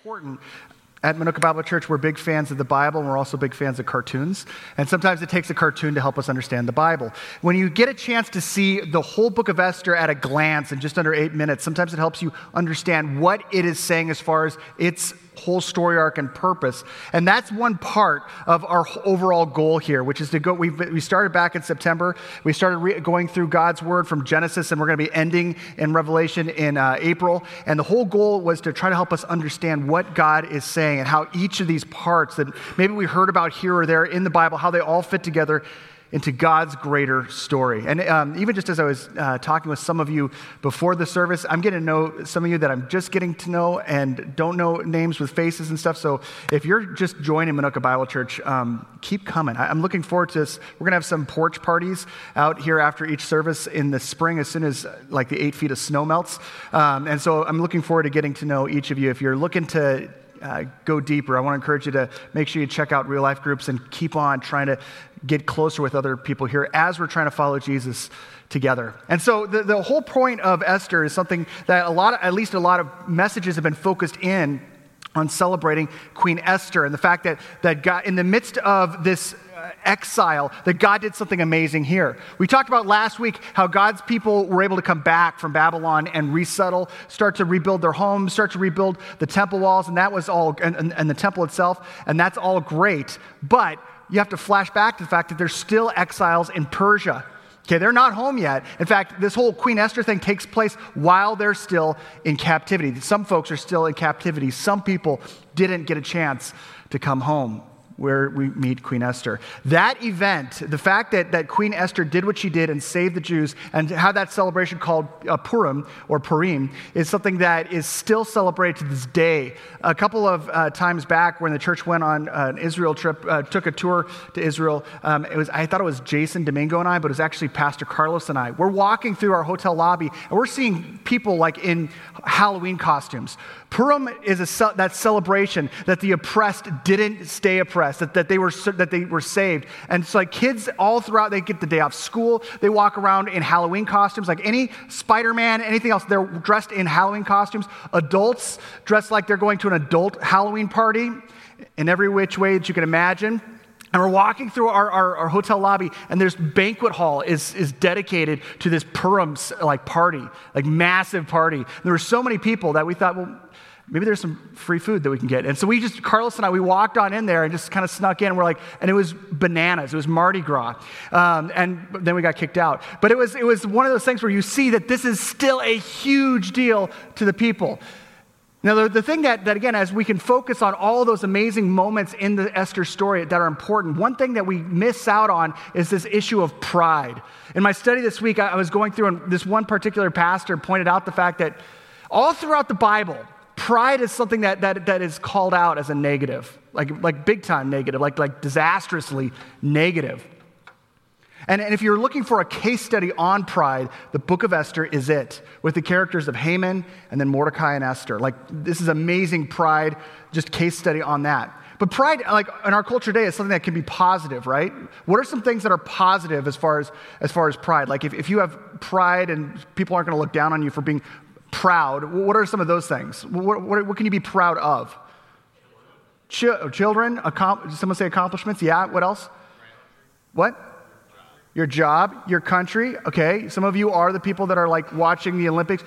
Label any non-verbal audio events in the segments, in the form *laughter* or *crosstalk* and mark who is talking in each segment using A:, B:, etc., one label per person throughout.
A: important. At Bible Church, we're big fans of the Bible and we're also big fans of cartoons. And sometimes it takes a cartoon to help us understand the Bible. When you get a chance to see the whole book of Esther at a glance in just under eight minutes, sometimes it helps you understand what it is saying as far as its whole story arc and purpose. And that's one part of our overall goal here, which is to go. we we started back in September. We started re- going through God's word from Genesis, and we're going to be ending in Revelation in uh, April. And the whole goal was to try to help us understand what God is saying and how each of these parts that maybe we heard about here or there in the Bible, how they all fit together into God's greater story. And um, even just as I was uh, talking with some of you before the service, I'm getting to know some of you that I'm just getting to know and don't know names with faces and stuff. So if you're just joining Minooka Bible Church, um, keep coming. I, am looking forward to this. We're going to have some porch parties out here after each service in the spring as soon as like the eight feet of snow melts. Um, and so I'm looking forward to getting to know each of you. If you're looking to uh, go deeper, I want to encourage you to make sure you check out real life groups and keep on trying to get closer with other people here as we're trying to follow Jesus together. And so the, the whole point of Esther is something that a lot, of, at least a lot of messages have been focused in on celebrating Queen Esther and the fact that, that God, in the midst of this Uh, exile, that God did something amazing here. We talked about last week how God's people were able to come back from Babylon and resettle, start to rebuild their homes, start to rebuild the temple walls, and that was all, and, and, and the temple itself, and that's all great. But you have to flash back to the fact that there's still exiles in Persia. Okay, they're not home yet. In fact, this whole Queen Esther thing takes place while they're still in captivity. Some folks are still in captivity. Some people didn't get a chance to come home where we meet Queen Esther. That event, the fact that, that Queen Esther did what she did and saved the Jews, and how that celebration called uh, Purim or Purim is something that is still celebrated to this day. A couple of uh, times back, when the church went on an Israel trip, uh, took a tour to Israel, um, it was I thought it was Jason Domingo and I, but it was actually Pastor Carlos and I. We're walking through our hotel lobby, and we're seeing people like in Halloween costumes. Purim is a, that celebration that the oppressed didn't stay oppressed, that, that, they were, that they were saved. And it's like kids all throughout, they get the day off school. They walk around in Halloween costumes, like any Spider Man, anything else, they're dressed in Halloween costumes. Adults dressed like they're going to an adult Halloween party in every which way that you can imagine. And we're walking through our, our, our, hotel lobby, and this banquet hall is, is dedicated to this Purim like party, like massive party. There were so many people that we thought, well, maybe there's some free food that we can get. And so we just, Carlos and I, we walked on in there and just kind of snuck in. We're like, and it was bananas. It was Mardi Gras. Um, and then we got kicked out. But it was, it was one of those things where you see that this is still a huge deal to the people. Now, the, the thing that, that, again, as we can focus on all those amazing moments in the Esther story that are important, one thing that we miss out on is this issue of pride. In my study this week, I, I was going through, and this one particular pastor pointed out the fact that all throughout the Bible, pride is something that, that, that is called out as a negative, like, like big time negative, like, like disastrously negative. And, and if you're looking for a case study on pride, the book of Esther is it, with the characters of Haman and then Mordecai and Esther. Like, this is amazing pride, just case study on that. But pride, like in our culture today, is something that can be positive, right? What are some things that are positive as far as, as, far as pride? Like if, if you have pride and people aren't going to look down on you for being proud, what are some of those things? What, what, what can you be proud of? Ch- children, accom- someone say accomplishments? Yeah, what else? What? Your job, your country, okay? Some of you are the people that are like watching the Olympics.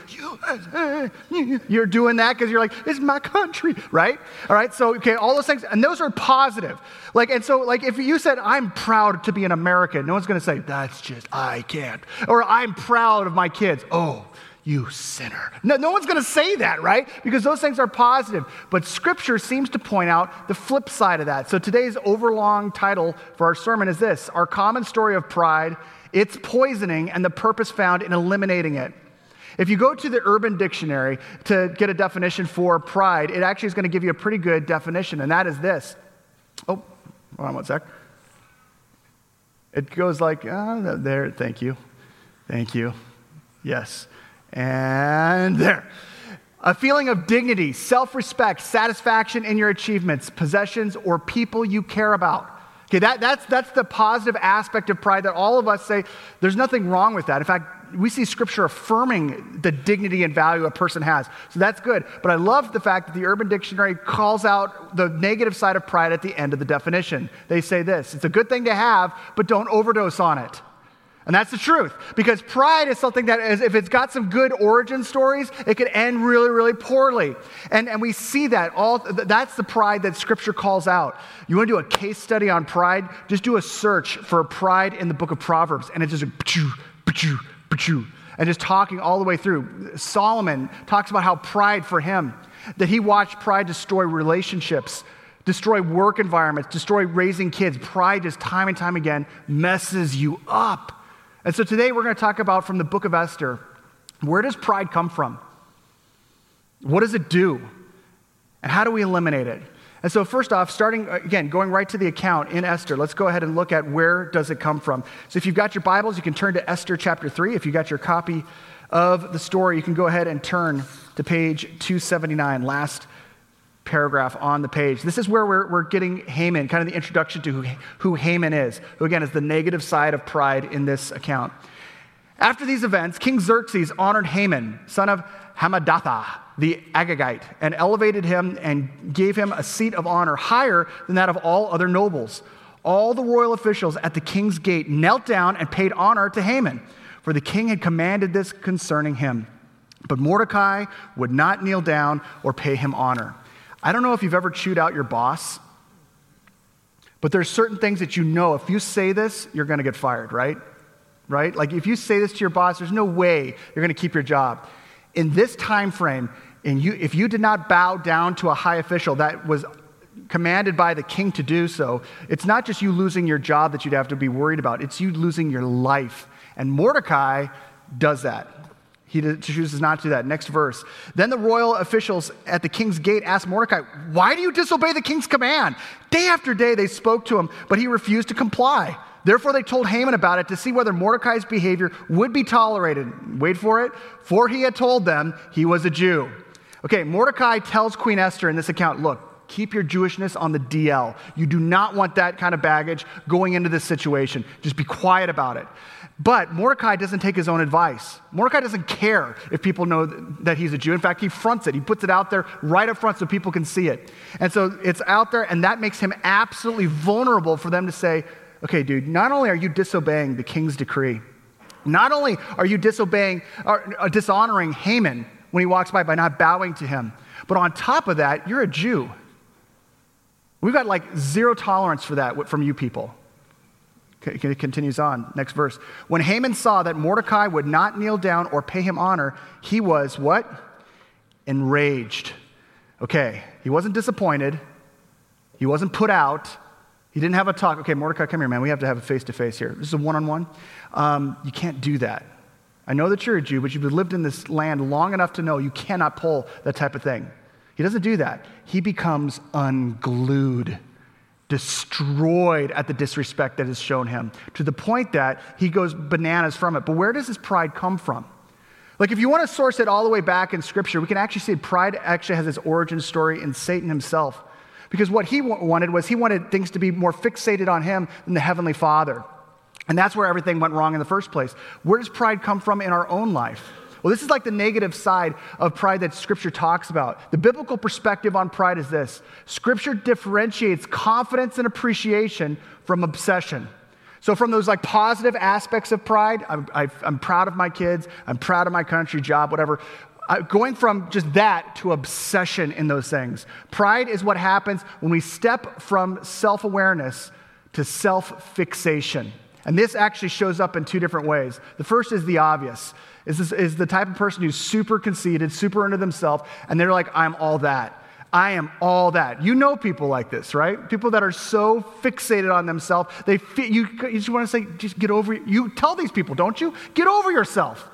A: *laughs* You're doing that because you're like, it's my country, right? All right, so, okay, all those things, and those are positive. Like, and so, like, if you said, I'm proud to be an American, no one's gonna say, that's just, I can't. Or I'm proud of my kids. Oh, you sinner. No, no one's going to say that, right? Because those things are positive. But Scripture seems to point out the flip side of that. So today's overlong title for our sermon is this Our Common Story of Pride, Its Poisoning, and the Purpose Found in Eliminating It. If you go to the Urban Dictionary to get a definition for pride, it actually is going to give you a pretty good definition, and that is this. Oh, hold on one sec. It goes like, oh, there, thank you. Thank you. Yes. And there. A feeling of dignity, self respect, satisfaction in your achievements, possessions, or people you care about. Okay, that, that's, that's the positive aspect of pride that all of us say there's nothing wrong with that. In fact, we see scripture affirming the dignity and value a person has. So that's good. But I love the fact that the Urban Dictionary calls out the negative side of pride at the end of the definition. They say this it's a good thing to have, but don't overdose on it. And that's the truth. Because pride is something that, is, if it's got some good origin stories, it could end really, really poorly. And, and we see that. All, that's the pride that Scripture calls out. You want to do a case study on pride? Just do a search for pride in the book of Proverbs. And it's just like, and just talking all the way through. Solomon talks about how pride for him, that he watched pride destroy relationships, destroy work environments, destroy raising kids. Pride just time and time again messes you up. And so today we're going to talk about from the book of Esther where does pride come from? What does it do? And how do we eliminate it? And so first off, starting uh, again, going right to the account in Esther, let's go ahead and look at where does it come from. So if you've got your Bibles, you can turn to Esther chapter 3. If you got your copy of the story, you can go ahead and turn to page 279, last paragraph on the page. This is where we're, we're getting Haman, kind of the introduction to who, who Haman is, who again is the negative side of pride in this account. After these events, King Xerxes honored Haman, son of Hammedatha, the Agagite, and elevated him and gave him a seat of honor higher than that of all other nobles. All the royal officials at the king's gate knelt down and paid honor to Haman, for the king had commanded this concerning him. But Mordecai would not kneel down or pay him honor. I don't know if you've ever chewed out your boss, but there's certain things that you know if you say this, you're going to get fired, right? Right? Like if you say this to your boss, there's no way you're going to keep your job. In this time frame, and you, if you did not bow down to a high official that was commanded by the king to do so, it's not just you losing your job that you'd have to be worried about, it's you losing your life. And Mordecai does that. He chooses not to do that. Next verse. Then the royal officials at the king's gate asked Mordecai, Why do you disobey the king's command? Day after day they spoke to him, but he refused to comply. Therefore, they told Haman about it to see whether Mordecai's behavior would be tolerated. Wait for it. For he had told them he was a Jew. Okay, Mordecai tells Queen Esther in this account look, keep your Jewishness on the DL. You do not want that kind of baggage going into this situation. Just be quiet about it. But Mordecai doesn't take his own advice. Mordecai doesn't care if people know that he's a Jew. In fact, he fronts it. He puts it out there right up front so people can see it. And so it's out there, and that makes him absolutely vulnerable for them to say, okay, dude, not only are you disobeying the king's decree, not only are you disobeying or uh, dishonoring Haman when he walks by by not bowing to him, but on top of that, you're a Jew. We've got like zero tolerance for that from you people. It continues on. Next verse. When Haman saw that Mordecai would not kneel down or pay him honor, he was what? Enraged. Okay, he wasn't disappointed. He wasn't put out. He didn't have a talk. Okay, Mordecai, come here, man. We have to have a face to face here. This is a one on one. You can't do that. I know that you're a Jew, but you've lived in this land long enough to know you cannot pull that type of thing. He doesn't do that. He becomes unglued destroyed at the disrespect that is shown him to the point that he goes bananas from it. But where does his pride come from? Like, if you want to source it all the way back in Scripture, we can actually see pride actually has its origin story in Satan himself. Because what he wanted was he wanted things to be more fixated on him than the Heavenly Father. And that's where everything went wrong in the first place. Where does pride come from in our own life? Well, this is like the negative side of pride that Scripture talks about. The biblical perspective on pride is this Scripture differentiates confidence and appreciation from obsession. So, from those like positive aspects of pride, I'm, I, am proud of my kids, I'm proud of my country, job, whatever. Uh, going from just that to obsession in those things. Pride is what happens when we step from self awareness to self fixation. And this actually shows up in two different ways. The first is the obvious is, this, is the type of person who's super conceited, super into themselves, and they're like, I'm all that. I am all that. You know people like this, right? People that are so fixated on themselves, they you, you just want to say, just get over You tell these people, don't you? Get over yourself.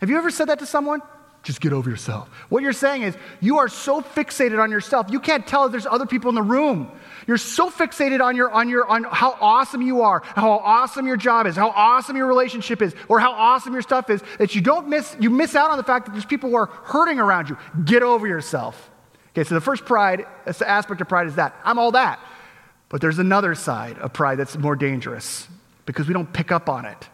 A: Have you ever said that to someone? Just get over yourself. What you're saying is, you are so fixated on yourself, you can't tell if there's other people in the room. You're so fixated on, your, on, your, on how awesome you are, how awesome your job is, how awesome your relationship is, or how awesome your stuff is, that you don't miss, you miss out on the fact that there's people who are hurting around you. Get over yourself. Okay, so the first pride, the aspect of pride is that. I'm all that. But there's another side of pride that's more dangerous because we don't pick up on it.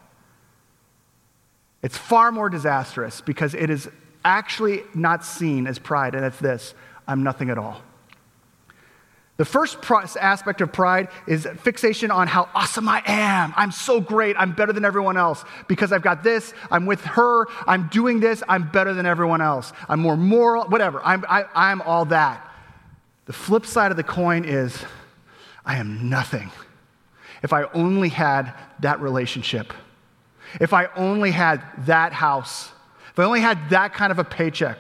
A: It's far more disastrous because it is actually not seen as pride, and it's this I'm nothing at all. The first aspect of pride is fixation on how awesome I am. I'm so great. I'm better than everyone else because I've got this. I'm with her. I'm doing this. I'm better than everyone else. I'm more moral, whatever. I'm, I, I'm all that. The flip side of the coin is I am nothing. If I only had that relationship, if I only had that house, if I only had that kind of a paycheck.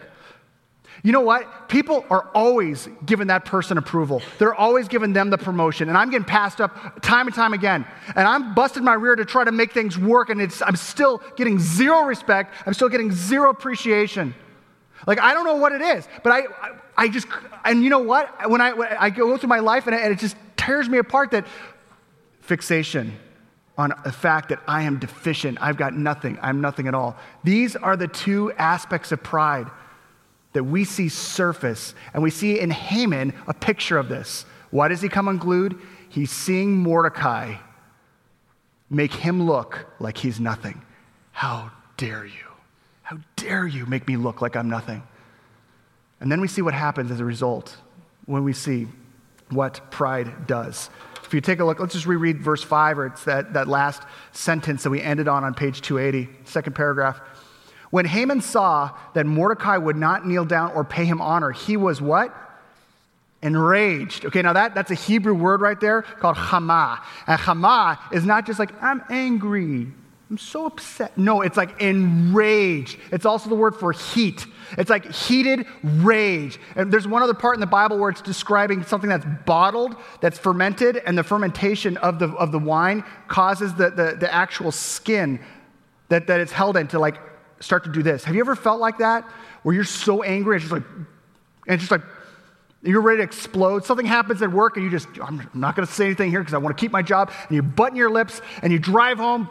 A: You know what? People are always giving that person approval. They're always giving them the promotion. And I'm getting passed up time and time again. And I'm busting my rear to try to make things work. And I'm still getting zero respect. I'm still getting zero appreciation. Like, I don't know what it is, but I, I, I just, and you know what? When I, when I go through my life and and it just tears me apart that fixation on the fact that I am deficient, I've got nothing, I'm nothing at all. These are the two aspects of pride that we see surface, and we see in Haman a picture of this. Why does he come unglued? He's seeing Mordecai make him look like he's nothing. How dare you? How dare you make me look like I'm nothing? And then we see what happens as a result when we see what pride does. If you take a look, let's just reread verse 5, or it's that, that last sentence that we ended on on page 280, second paragraph. When Haman saw that Mordecai would not kneel down or pay him honor, he was what? Enraged. Okay, now that, that's a Hebrew word right there called chama. And chama is not just like, I'm angry I'm so upset. No, it's like enraged. It's also the word for heat. It's like heated rage. And there's one other part in the Bible where it's describing something that's bottled, that's fermented, and the fermentation of the, of the wine causes the, the, the actual skin that, that it's held in to like start to do this. Have you ever felt like that? Where you're so angry, it's just like, and it's just like, you're ready to explode. Something happens at work, and you just, I'm not going to say anything here because I want to keep my job. And you button your lips, and you drive home,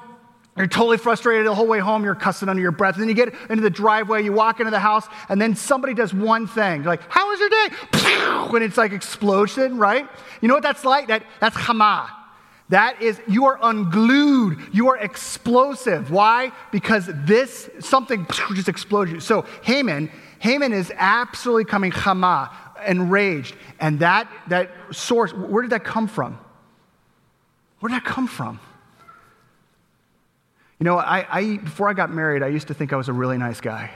A: you're totally frustrated the whole way home. You're cussing under your breath. And then you get into the driveway, you walk into the house, and then somebody does one thing. You're like, How was your day? When it's like explosion, right? You know what that's like? That, that's chama. That is, you are unglued. You are explosive. Why? Because this, something just exploded you. So Haman, Haman is absolutely coming chama, enraged. And that, that source, where did that come from? Where did that come from? You know, I, I, before I got married, I used to think I was a really nice guy.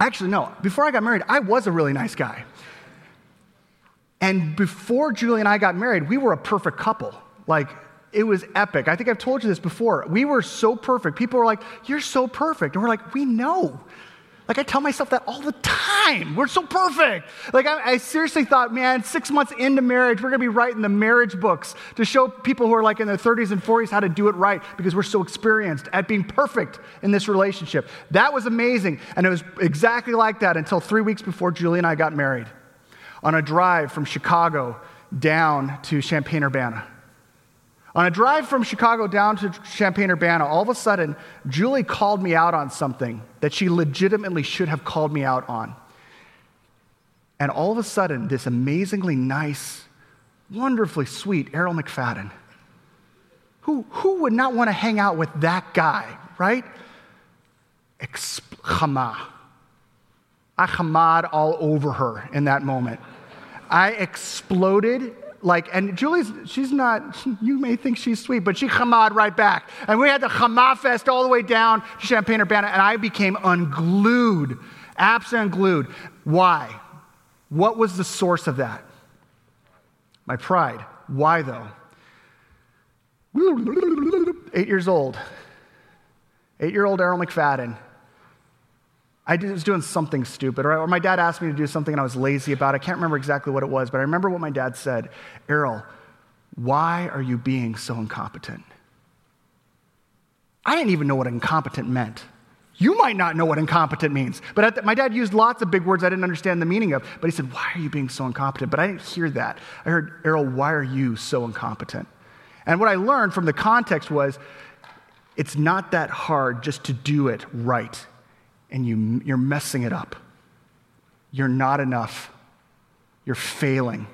A: Actually, no, before I got married, I was a really nice guy. And before Julie and I got married, we were a perfect couple. Like, it was epic. I think I've told you this before. We were so perfect. People were like, You're so perfect. And we're like, We know. Like, I tell myself that all the time. We're so perfect. Like, I, I seriously thought, man, six months into marriage, we're going to be writing the marriage books to show people who are like in their 30s and 40s how to do it right because we're so experienced at being perfect in this relationship. That was amazing. And it was exactly like that until three weeks before Julie and I got married on a drive from Chicago down to Champaign Urbana. On a drive from Chicago down to Champaign Urbana, all of a sudden, Julie called me out on something that she legitimately should have called me out on. And all of a sudden, this amazingly nice, wonderfully sweet Errol McFadden, who, who would not want to hang out with that guy, right? Chama. I chamad all over her in that moment. I exploded like, and Julie's, she's not, you may think she's sweet, but she chamad right back. And we had the chamad fest all the way down to Champaign Urbana, and I became unglued, absolutely unglued. Why? What was the source of that? My pride. Why though? Eight years old. Eight year old Errol McFadden I was doing something stupid, or, my dad asked me to do something and I was lazy about it. I can't remember exactly what it was, but I remember what my dad said Errol, why are you being so incompetent? I didn't even know what incompetent meant. You might not know what incompetent means, but the, my dad used lots of big words I didn't understand the meaning of. But he said, Why are you being so incompetent? But I didn't hear that. I heard, Errol, why are you so incompetent? And what I learned from the context was, it's not that hard just to do it right and you, you're messing it up. You're not enough. You're failing.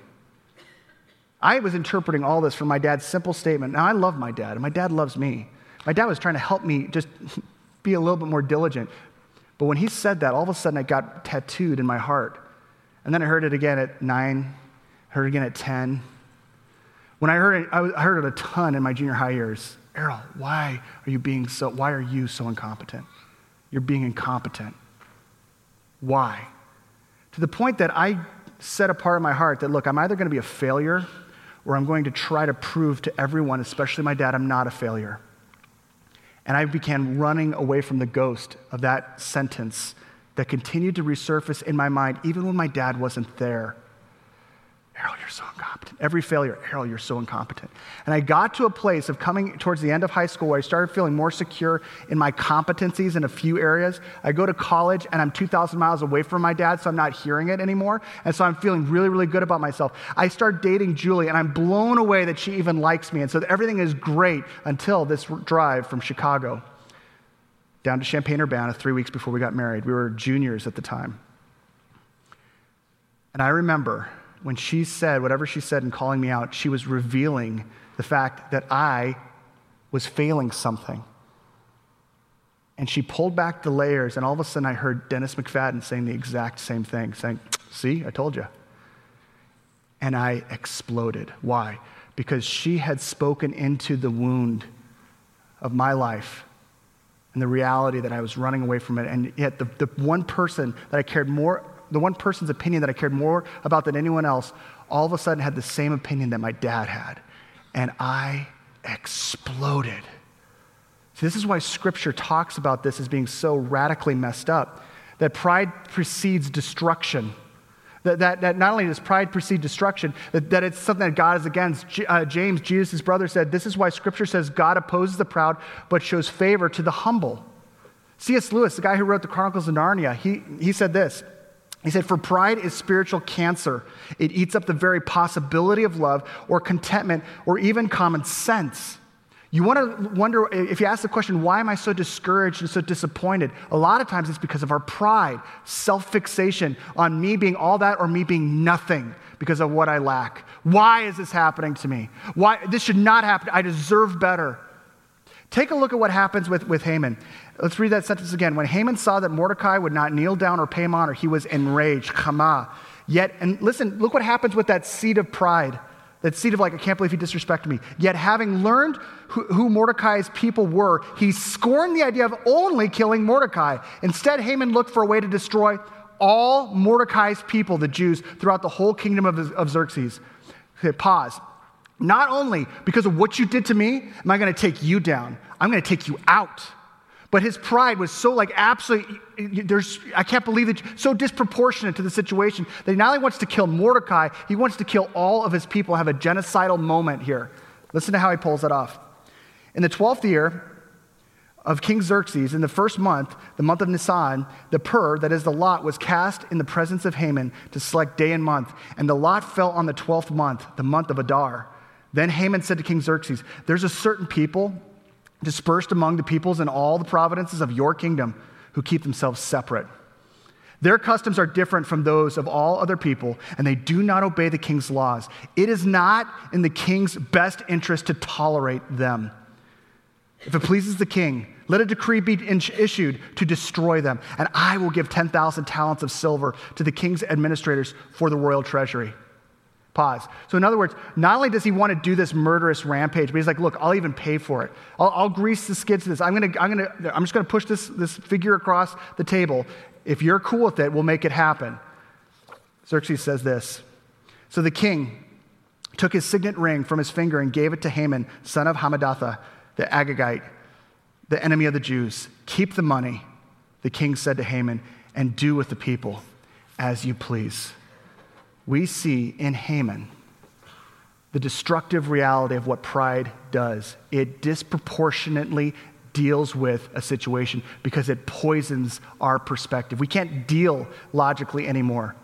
A: I was interpreting all this from my dad's simple statement. Now, I love my dad, and my dad loves me. My dad was trying to help me just *laughs* be a little bit more diligent. But when he said that, all of a sudden it got tattooed in my heart. And then I heard it again at nine, heard it again at 10. When I heard it, I heard it a ton in my junior high years. Errol, why are you being so, why are you so incompetent? You're being incompetent. Why? To the point that I set a part of my heart that, look, I'm either going to be a failure or I'm going to try to prove to everyone, especially my dad, I'm not a failure. And I began running away from the ghost of that sentence that continued to resurface in my mind even when my dad wasn't there. Errol, you're so incompetent. Every failure, Errol, you're so incompetent. And I got to a place of coming towards the end of high school where I started feeling more secure in my competencies in a few areas. I go to college and I'm 2,000 miles away from my dad, so I'm not hearing it anymore. And so I'm feeling really, really good about myself. I start dating Julie and I'm blown away that she even likes me. And so everything is great until this drive from Chicago down to Champaign Urbana three weeks before we got married. We were juniors at the time. And I remember when she said whatever she said in calling me out, she was revealing the fact that I was failing something. And she pulled back the layers, and all of a sudden I heard Dennis McFadden saying the exact same thing, saying, See, I told you. And I exploded. Why? Because she had spoken into the wound of my life and the reality that I was running away from it. And yet, the, the one person that I cared more the one person's opinion that I cared more about than anyone else, all of a sudden had the same opinion that my dad had. And I exploded. See, this is why scripture talks about this as being so radically messed up that pride precedes destruction. That, that, that not only does pride precede destruction, that, that it's something that God is against. J- uh, James, Jesus' brother, said, This is why scripture says God opposes the proud but shows favor to the humble. C.S. Lewis, the guy who wrote the Chronicles of Narnia, he, he said this he said, For pride is spiritual cancer. It eats up the very possibility of love or contentment or even common sense. You want to wonder, if you ask the question, why am I so discouraged and so disappointed? A lot of times it's because of our pride, self fixation on me being all that or me being nothing because of what I lack. Why is this happening to me? Why? This should not happen. I deserve better. Take a look at what happens with, with Haman. Let's read that sentence again. When Haman saw that Mordecai would not kneel down or pay him honor, he was enraged. Chama. Yet, and listen, look what happens with that seed of pride. That seed of like, I can't believe he disrespected me. Yet, having learned who, who Mordecai's people were, he scorned the idea of only killing Mordecai. Instead, Haman looked for a way to destroy all Mordecai's people, the Jews, throughout the whole kingdom of, of Xerxes. Okay, pause. Not only because of what you did to me, am I going to take you down, I'm going to take you out. But his pride was so like absolutely, there's, I can't believe it, so disproportionate to the situation that he not only wants to kill Mordecai, he wants to kill all of his people, have a genocidal moment here. Listen to how he pulls it off. In the 12th year of King Xerxes, in the first month, the month of Nisan, the pur, that is the lot, was cast in the presence of Haman to select day and month. And the lot fell on the 12th month, the month of Adar. Then Haman said to King Xerxes, There's a certain people dispersed among the peoples in all the provinces of your kingdom who keep themselves separate. Their customs are different from those of all other people, and they do not obey the king's laws. It is not in the king's best interest to tolerate them. If it pleases the king, let a decree be issued to destroy them, and I will give 10,000 talents of silver to the king's administrators for the royal treasury. Pause. So, in other words, not only does he want to do this murderous rampage, but he's like, look, I'll even pay for it. I'll, I'll grease the skids to this. I'm, gonna, I'm, gonna, I'm just going to push this, this figure across the table. If you're cool with it, we'll make it happen. Xerxes says this So the king took his signet ring from his finger and gave it to Haman, son of Hammedatha, the Agagite, the enemy of the Jews. Keep the money, the king said to Haman, and do with the people as you please we see in Haman the destructive reality of what pride does. It disproportionately deals with a situation because it poisons our perspective. We can't deal logically anymore.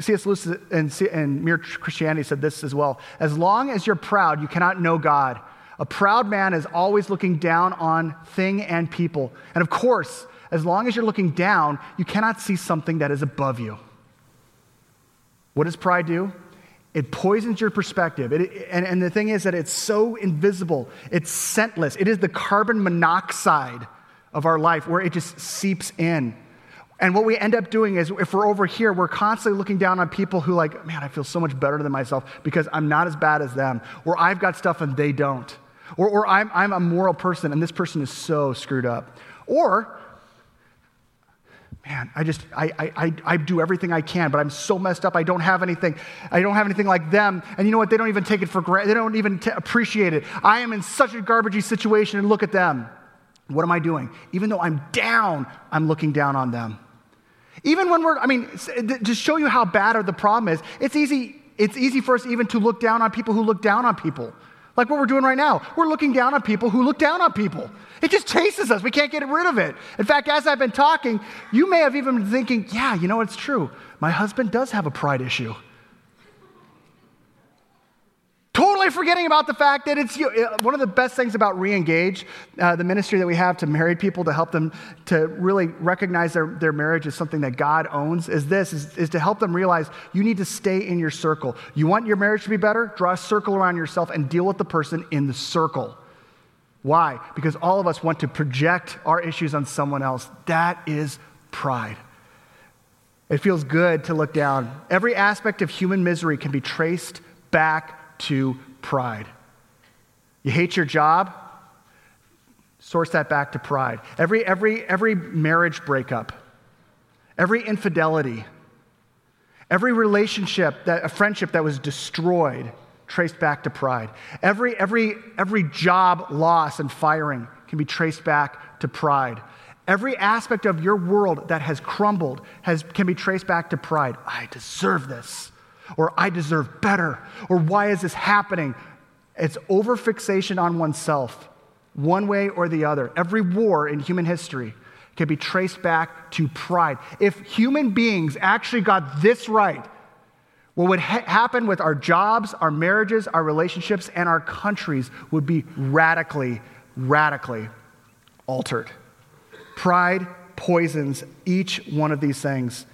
A: C.S. Lewis and, and Mere Christianity said this as well. As long as you're proud, you cannot know God. A proud man is always looking down on thing and people. And of course, as long as you're looking down, you cannot see something that is above you. What does pride do? It poisons your perspective. It, and, and the thing is that it's so invisible, it's scentless. It is the carbon monoxide of our life where it just seeps in. And what we end up doing is, if we're over here, we're constantly looking down on people who, like, man, I feel so much better than myself because I'm not as bad as them, or I've got stuff and they don't, or, or I'm, I'm a moral person and this person is so screwed up. Or man, I just, I, I, I, do everything I can, but I'm so messed up. I don't have anything. I don't have anything like them. And you know what? They don't even take it for granted. They don't even t- appreciate it. I am in such a garbagey situation, and look at them. What am I doing? Even though I'm down, I'm looking down on them. Even when we're, I mean, to show you how bad the problem is, it's easy, it's easy for us even to look down on people who look down on people. Like what we're doing right now. We're looking down on people who look down on people. It just chases us. We can't get rid of it. In fact, as I've been talking, you may have even been thinking, yeah, you know, it's true. My husband does have a pride issue. Totally forgetting about the fact that it's you. Uh, one of the best things about Reengage, uh, the ministry that we have to married people to help them to really recognize their, their marriage as something that God owns, is this, is, is to help them realize you need to stay in your circle. You want your marriage to be better? Draw a circle around yourself and deal with the person in the circle. Why? Because all of us want to project our issues on someone else. That is pride. It feels good to look down. Every aspect of human misery can be traced back to pride. You hate your job? Source that back to pride. Every, every, every marriage breakup, every infidelity, every relationship, that, a friendship that was destroyed, traced back to pride. Every, every, every job loss and firing can be traced back to pride. Every aspect of your world that has crumbled has, can be traced back to pride. I deserve this or I deserve better, or why is this happening? It's overfixation on oneself, one way or the other. Every war in human history can be traced back to pride. If human beings actually got this right, what would ha- happen with our jobs, our marriages, our relationships, and our countries would be radically, radically altered. Pride poisons each one of these things.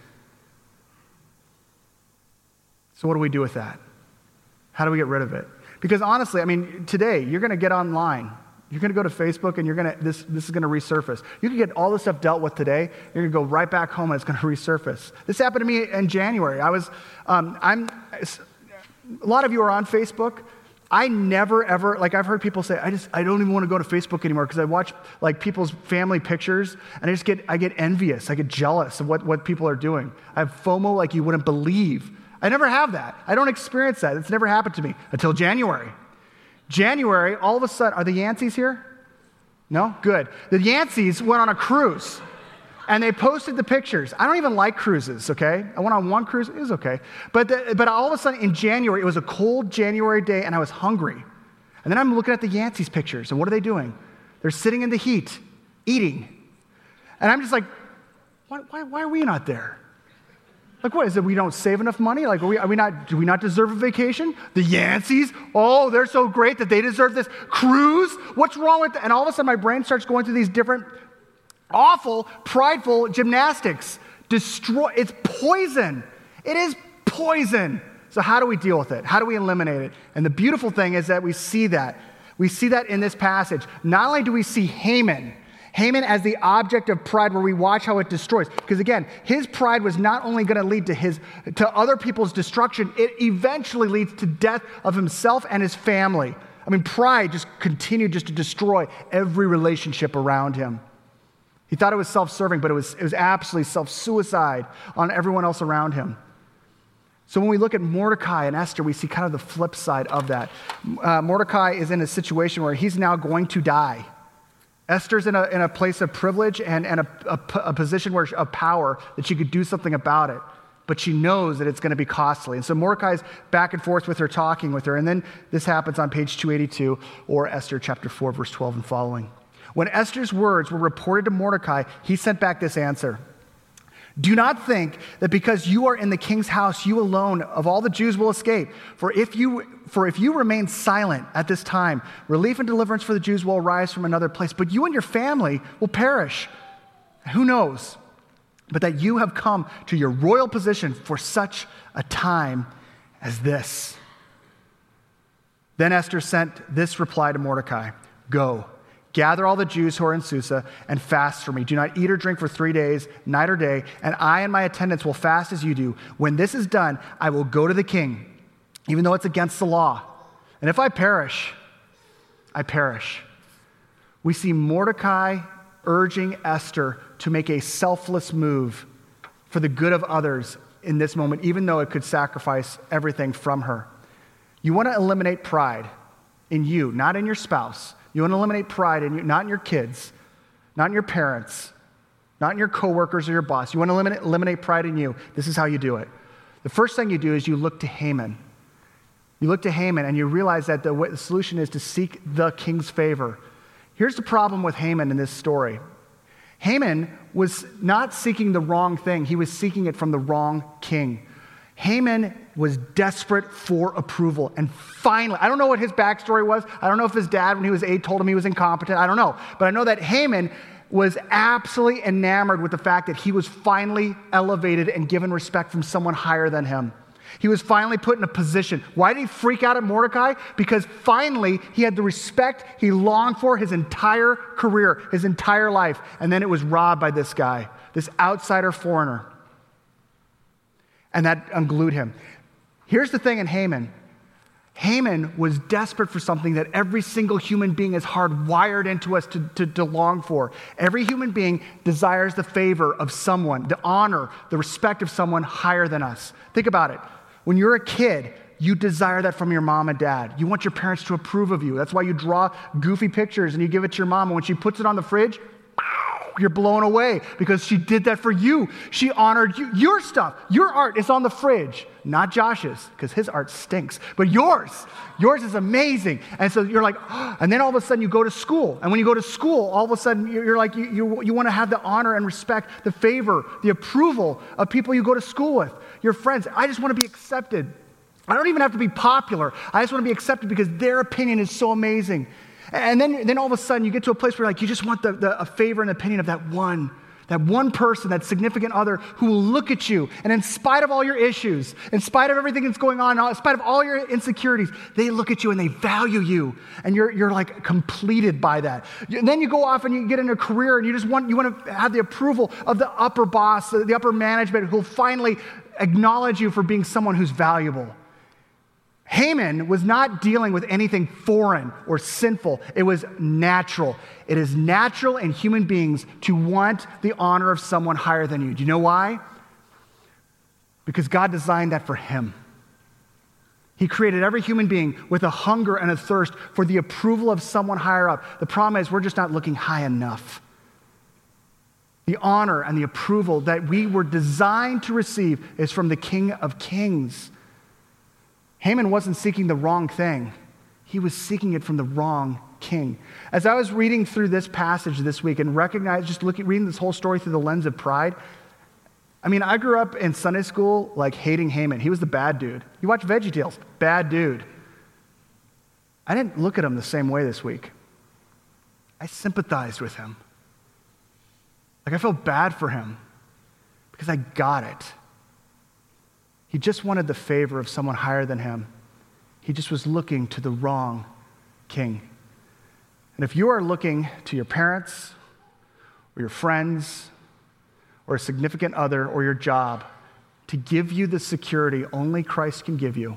A: So, what do we do with that? How do we get rid of it? Because honestly, I mean, today you're going to get online. You're going to go to Facebook and you're going to, this, this is going to resurface. You can get all this stuff dealt with today. You're going to go right back home and it's going *laughs* to resurface. This happened to me in January. I was, um, I'm, a lot of you are on Facebook. I never ever, like I've heard people say, I just, I don't even want to go to Facebook anymore because I watch like people's family pictures and I just get, I get envious. I get jealous of what, what people are doing. I have FOMO like you wouldn't believe. I never have that. I don't experience that. It's never happened to me until January. January, all of a sudden, are the Yanceys here? No? Good. The Yanceys went on a cruise and they posted the pictures. I don't even like cruises, okay? I went on one cruise, it was okay. But, the, but all of a sudden in January, it was a cold January day and I was hungry. And then I'm looking at the Yanceys pictures and what are they doing? They're sitting in the heat, eating. And I'm just like, why, why, why are we not there? Like, what is it? We don't save enough money? Like, are we, are we not, do we not deserve a vacation? The Yanceys? Oh, they're so great that they deserve this cruise? What's wrong with that? And all of a sudden, my brain starts going through these different awful, prideful gymnastics. Destroy, it's poison. It is poison. So, how do we deal with it? How do we eliminate it? And the beautiful thing is that we see that. We see that in this passage. Not only do we see Haman, Haman as the object of pride where we watch how it destroys. Because again, his pride was not only going to lead to his to other people's destruction, it eventually leads to death of himself and his family. I mean, pride just continued just to destroy every relationship around him. He thought it was self-serving, but it was, it was absolutely self-suicide on everyone else around him. So when we look at Mordecai and Esther, we see kind of the flip side of that. Uh, Mordecai is in a situation where he's now going to die. Esther's in a, in a place of privilege and, and a, a, a position where, of power that she could do something about it, but she knows that it's going to be costly. And so Mordecai's back and forth with her, talking with her. And then this happens on page 282 or Esther chapter 4, verse 12 and following. When Esther's words were reported to Mordecai, he sent back this answer. Do not think that because you are in the king's house, you alone of all the Jews will escape. For if you, for if you remain silent at this time, relief and deliverance for the Jews will arise from another place, but you and your family will perish. Who knows? But that you have come to your royal position for such a time as this. Then Esther sent this reply to Mordecai Go, gather all the Jews who are in Susa and fast for me. Do not eat or drink for three days, night or day, and I and my attendants will fast as you do. When this is done, I will go to the king, even though it's against the law. And if I perish, I perish. We see Mordecai urging Esther to make a selfless move for the good of others in this moment, even though it could sacrifice everything from her. You want to eliminate pride in you, not in your spouse. You want to eliminate pride in you, not in your kids, not in your parents, not in your coworkers or your boss. You want to eliminate, eliminate pride in you. This is how you do it. The first thing you do is you look to Haman. You look to Haman and you realize that the, the solution is to seek the king's favor. Here's the problem with Haman in this story Haman was not seeking the wrong thing, he was seeking it from the wrong king. Haman was desperate for approval. And finally, I don't know what his backstory was. I don't know if his dad, when he was eight, told him he was incompetent. I don't know. But I know that Haman was absolutely enamored with the fact that he was finally elevated and given respect from someone higher than him. He was finally put in a position. Why did he freak out at Mordecai? Because finally he had the respect he longed for his entire career, his entire life. And then it was robbed by this guy, this outsider foreigner. And that unglued him. Here's the thing in Haman Haman was desperate for something that every single human being is hardwired into us to, to, to, long for. Every human being desires the favor of someone, the honor, the respect of someone higher than us. Think about it. When you're a kid, you desire that from your mom and dad. You want your parents to approve of you. That's why you draw goofy pictures and you give it to your mom. And when she puts it on the fridge, you're blown away because she did that for you. She honored you. Your stuff, your art is on the fridge, not Josh's, because his art stinks, but yours. Yours is amazing. And so you're like, oh, and then all of a sudden you go to school. And when you go to school, all of a sudden you're like, you, you, you want to have the honor and respect, the favor, the approval of people you go to school with your friends. I just want to be accepted. I don't even have to be popular. I just want to be accepted because their opinion is so amazing. And then, then all of a sudden you get to a place where like you just want the, the, a favor and opinion of that one, that one person, that significant other who will look at you. And in spite of all your issues, in spite of everything that's going on, in spite of all your insecurities, they look at you and they value you. And you're, you're like completed by that. And then you go off and you get in a career and you just want, you want to have the approval of the upper boss, the upper management who'll finally acknowledge you for being someone who's valuable. Haman was not dealing with anything foreign or sinful. It was natural. It is natural in human beings to want the honor of someone higher than you. Do you know why? Because God designed that for him. He created every human being with a hunger and a thirst for the approval of someone higher up. The problem is, we're just not looking high enough the honor and the approval that we were designed to receive is from the King of Kings. Haman wasn't seeking the wrong thing, he was seeking it from the wrong king. As I was reading through this passage this week and recognized, just looking, reading this whole story through the lens of pride, I mean, I grew up in Sunday school like hating Haman. He was the bad dude. You watch Veggie Tales, bad dude. I didn't look at him the same way this week. I sympathized with him. Like, I felt bad for him because I got it. He just wanted the favor of someone higher than him. He just was looking to the wrong king. And if you are looking to your parents or your friends or a significant other or your job to give you the security only Christ can give you,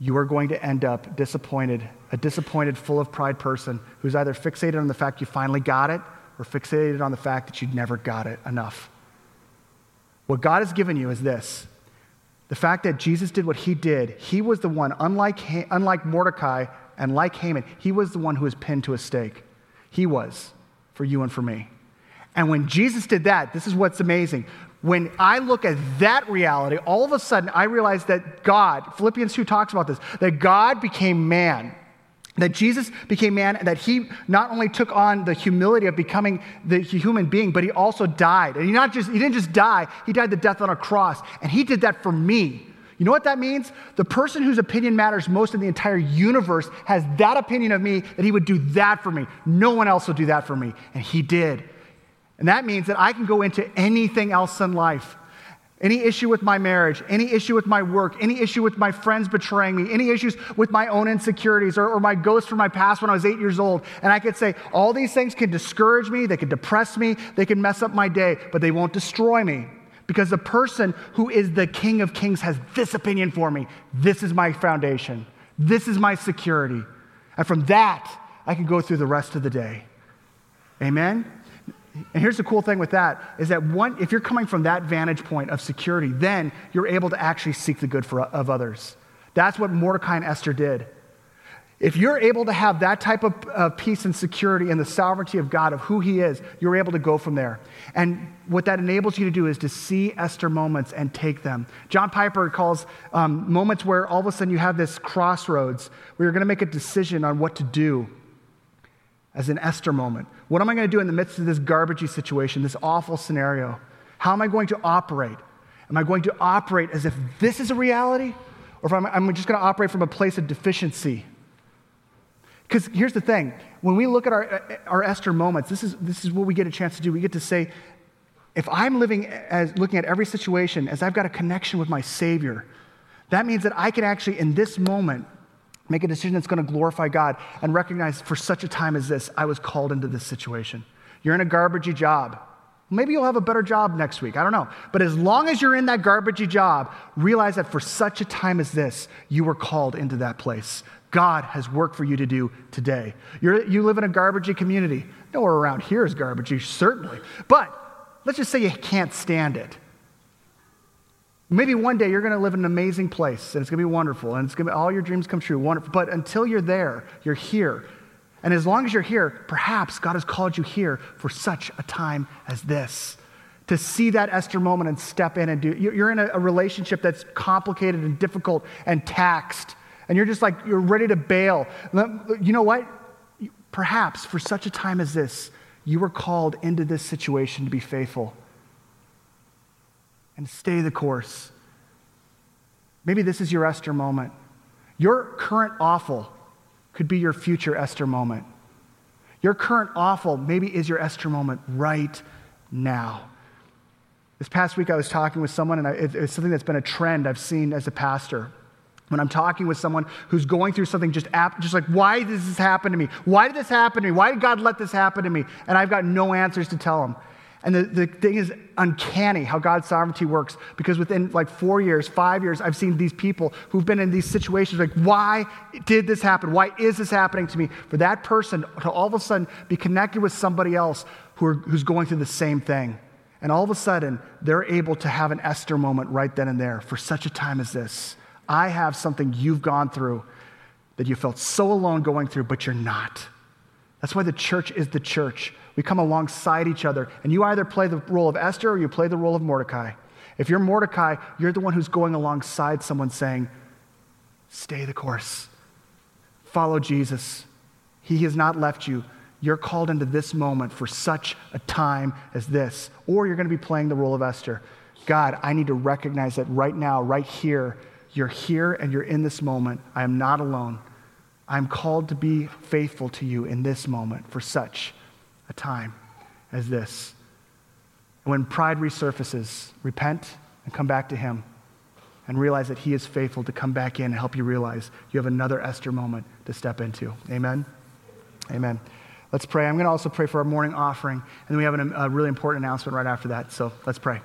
A: you are going to end up disappointed, a disappointed, full of pride person who's either fixated on the fact you finally got it or fixated on the fact that you'd never got it enough. What God has given you is this the fact that Jesus did what he did, he was the one, unlike, unlike Mordecai and like Haman, he was the one who was pinned to a stake. He was for you and for me. And when Jesus did that, this is what's amazing. When I look at that reality, all of a sudden I realize that God, Philippians 2 talks about this, that God became man that Jesus became man and that he not only took on the humility of becoming the human being, but he also died. And he, not just, he didn't just die, he died the death on a cross. And he did that for me. You know what that means? The person whose opinion matters most in the entire universe has that opinion of me that he would do that for me. No one else will do that for me. And he did. And that means that I can go into anything else in life any issue with my marriage, any issue with my work, any issue with my friends betraying me, any issues with my own insecurities or, or, my ghost from my past when I was eight years old. And I could say, all these things can discourage me, they can depress me, they can mess up my day, but they won't destroy me. Because the person who is the King of Kings has this opinion for me. This is my foundation, this is my security. And from that, I can go through the rest of the day. Amen? And here's the cool thing with that is that one, if you're coming from that vantage point of security, then you're able to actually seek the good for, of others. That's what Mordecai and Esther did. If you're able to have that type of, of peace and security in the sovereignty of God, of who He is, you're able to go from there. And what that enables you to do is to see Esther moments and take them. John Piper calls um, moments where all of a sudden you have this crossroads where you're going to make a decision on what to do as an Esther moment. What am I going to do in the midst of this garbagey situation, this awful scenario? How am I going to operate? Am I going to operate as if this is a reality? Or if I'm, I'm just going to operate from a place of deficiency? Because here's the thing when we look at our, our Esther moments, this is, this is what we get a chance to do. We get to say, if I'm living as looking at every situation as I've got a connection with my Savior, that means that I can actually, in this moment, Make a decision that's going to glorify God and recognize for such a time as this, I was called into this situation. You're in a garbagey job. Maybe you'll have a better job next week. I don't know. But as long as you're in that garbagey job, realize that for such a time as this, you were called into that place. God has work for you to do today. You're, you live in a garbagey community. Nowhere around here is garbagey, certainly. But let's just say you can't stand it. Maybe one day you're going to live in an amazing place and it's going to be wonderful and it's going to be all your dreams come true. Wonderful. But until you're there, you're here. And as long as you're here, perhaps God has called you here for such a time as this. To see that Esther moment and step in and do. You're in a, relationship that's complicated and difficult and taxed. And you're just like, you're ready to bail. You know what? Perhaps for such a time as this, you were called into this situation to be faithful and stay the course. Maybe this is your Esther moment. Your current awful could be your future Esther moment. Your current awful maybe is your Esther moment right now. This past week, I was talking with someone, and it's something that's been a trend I've seen as a pastor. When I'm talking with someone who's going through something just, ap- just like, why does this happen to me? Why did this happen to me? Why did God let this happen to me? And I've got no answers to tell them. And the, the thing is uncanny how God's sovereignty works because within like four years, five years, I've seen these people who've been in these situations like, why did this happen? Why is this happening to me? For that person to all of a sudden be connected with somebody else who are, who's going through the same thing. And all of a sudden, they're able to have an Esther moment right then and there for such a time as this. I have something you've gone through that you felt so alone going through, but you're not. That's why the church is the church. We come alongside each other, and you either play the role of Esther or you play the role of Mordecai. If you're Mordecai, you're the one who's going alongside someone saying, Stay the course, follow Jesus. He has not left you. You're called into this moment for such a time as this. Or you're going to be playing the role of Esther. God, I need to recognize that right now, right here, you're here and you're in this moment. I am not alone. I'm called to be faithful to you in this moment for such time as this. when pride resurfaces, repent and come back to Him and realize that He is faithful to come back in and help you realize you have another Esther moment to step into. Amen? Amen. Let's pray. I'm going to also pray for our morning offering, and we have an, a really important announcement right after that. So let's pray.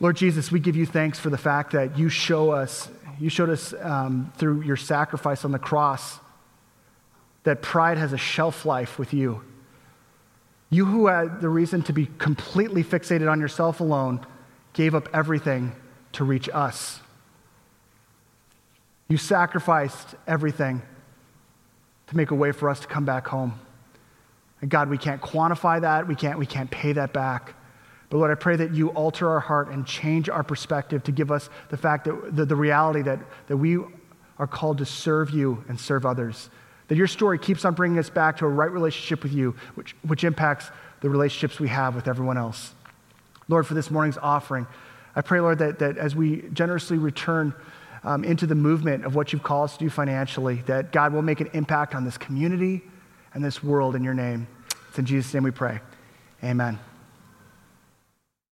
A: Lord Jesus, we give you thanks for the fact that you show us you showed us um, through your sacrifice on the cross that pride has a shelf life with you. You, who had the reason to be completely fixated on yourself alone, gave up everything to reach us. You sacrificed everything to make a way for us to come back home. And God, we can't quantify that. We can't, we can't pay that back. But Lord, I pray that you alter our heart and change our perspective to give us the fact that the, the reality that, that we are called to serve you and serve others. That your story keeps on bringing us back to a right relationship with you, which, which impacts the relationships we have with everyone else. Lord, for this morning's offering, I pray, Lord, that, that as we generously return um, into the movement of what you've called us to do financially, that God will make an impact on this community and this world in your name. It's in Jesus' name we pray. Amen.